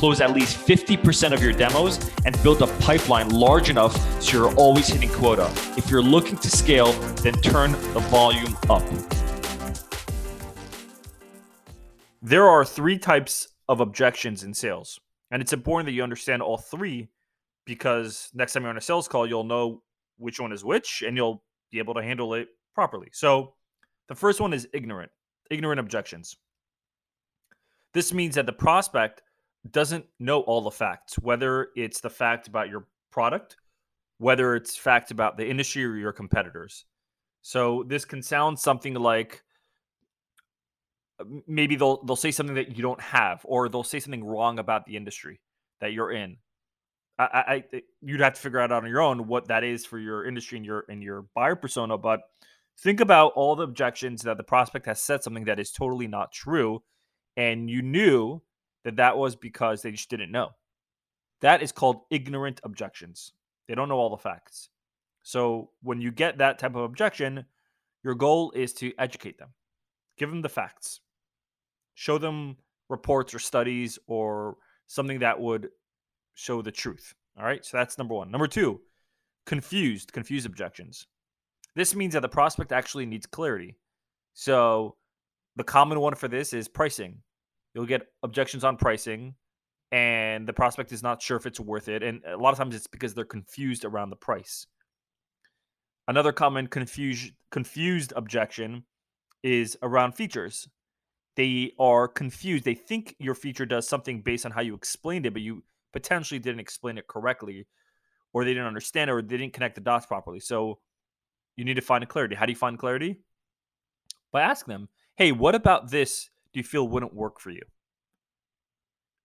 close at least 50% of your demos, and build a pipeline large enough so you're always hitting quota. If you're looking to scale, then turn the volume up. There are three types of objections in sales. And it's important that you understand all three because next time you're on a sales call, you'll know which one is which and you'll be able to handle it properly. So the first one is ignorant, ignorant objections. This means that the prospect doesn't know all the facts, whether it's the fact about your product, whether it's facts about the industry or your competitors. So this can sound something like maybe they'll they'll say something that you don't have, or they'll say something wrong about the industry that you're in. I, I eh, you'd have to figure out on your own what that is for your industry and your and your buyer persona. But think about all the objections that the prospect has said something that is totally not true, and you knew that that was because they just didn't know. That is called ignorant objections. They don't know all the facts. So when you get that type of objection, your goal is to educate them, give them the facts show them reports or studies or something that would show the truth. All right. So that's number one. Number two, confused, confused objections. This means that the prospect actually needs clarity. So the common one for this is pricing. You'll get objections on pricing, and the prospect is not sure if it's worth it. And a lot of times it's because they're confused around the price. Another common confused confused objection is around features they are confused. They think your feature does something based on how you explained it, but you potentially didn't explain it correctly, or they didn't understand it, or they didn't connect the dots properly. So you need to find clarity. How do you find clarity? By asking them, hey, what about this do you feel wouldn't work for you?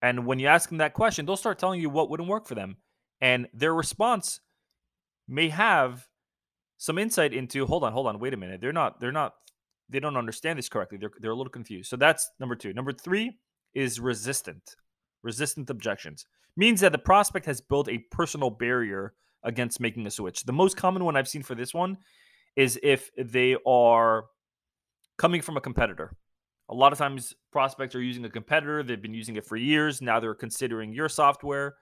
And when you ask them that question, they'll start telling you what wouldn't work for them. And their response may have some insight into hold on, hold on, wait a minute. They're not they're not they don't understand this correctly. They're they're a little confused. So that's number two. Number three is resistant. Resistant objections means that the prospect has built a personal barrier against making a switch. The most common one I've seen for this one is if they are coming from a competitor. A lot of times prospects are using a competitor, they've been using it for years, now they're considering your software,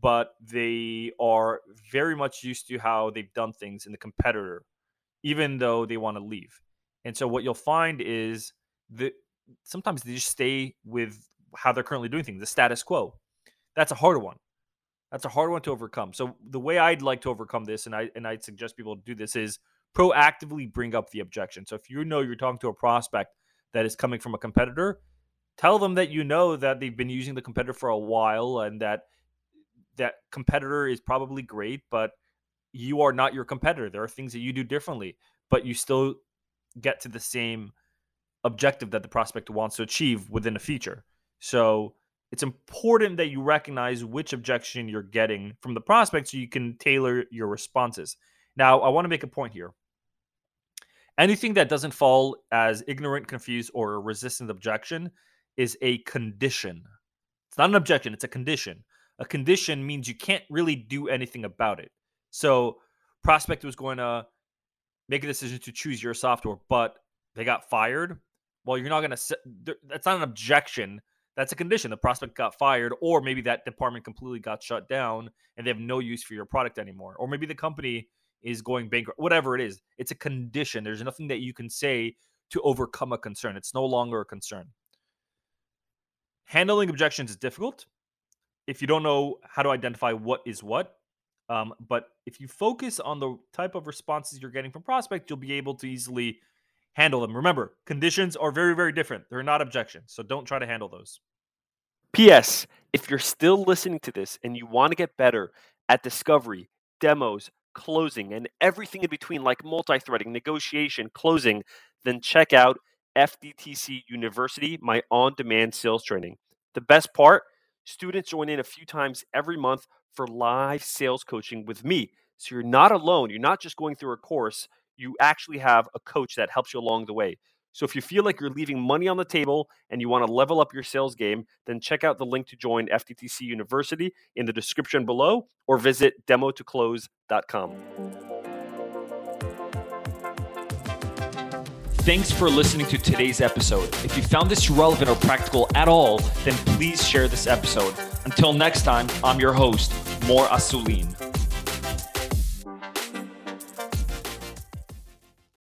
but they are very much used to how they've done things in the competitor even though they want to leave. And so what you'll find is that sometimes they just stay with how they're currently doing things, the status quo. That's a harder one. That's a hard one to overcome. So the way I'd like to overcome this, and I and I'd suggest people do this, is proactively bring up the objection. So if you know you're talking to a prospect that is coming from a competitor, tell them that you know that they've been using the competitor for a while and that that competitor is probably great, but you are not your competitor. There are things that you do differently, but you still get to the same objective that the prospect wants to achieve within a feature. So it's important that you recognize which objection you're getting from the prospect so you can tailor your responses. Now, I want to make a point here. Anything that doesn't fall as ignorant, confused, or a resistant objection is a condition. It's not an objection, it's a condition. A condition means you can't really do anything about it. So, prospect was going to make a decision to choose your software, but they got fired. Well, you're not going to. That's not an objection. That's a condition. The prospect got fired, or maybe that department completely got shut down and they have no use for your product anymore. Or maybe the company is going bankrupt. Whatever it is, it's a condition. There's nothing that you can say to overcome a concern. It's no longer a concern. Handling objections is difficult if you don't know how to identify what is what um, but if you focus on the type of responses you're getting from prospects, you'll be able to easily handle them. Remember, conditions are very, very different. They're not objections. So don't try to handle those. P.S. If you're still listening to this and you want to get better at discovery, demos, closing, and everything in between, like multi threading, negotiation, closing, then check out FDTC University, my on demand sales training. The best part students join in a few times every month for live sales coaching with me. So you're not alone. You're not just going through a course, you actually have a coach that helps you along the way. So if you feel like you're leaving money on the table and you want to level up your sales game, then check out the link to join FTTC University in the description below or visit demotoclose.com. Thanks for listening to today's episode. If you found this relevant or practical at all, then please share this episode. Until next time, I'm your host, Mor Assouline.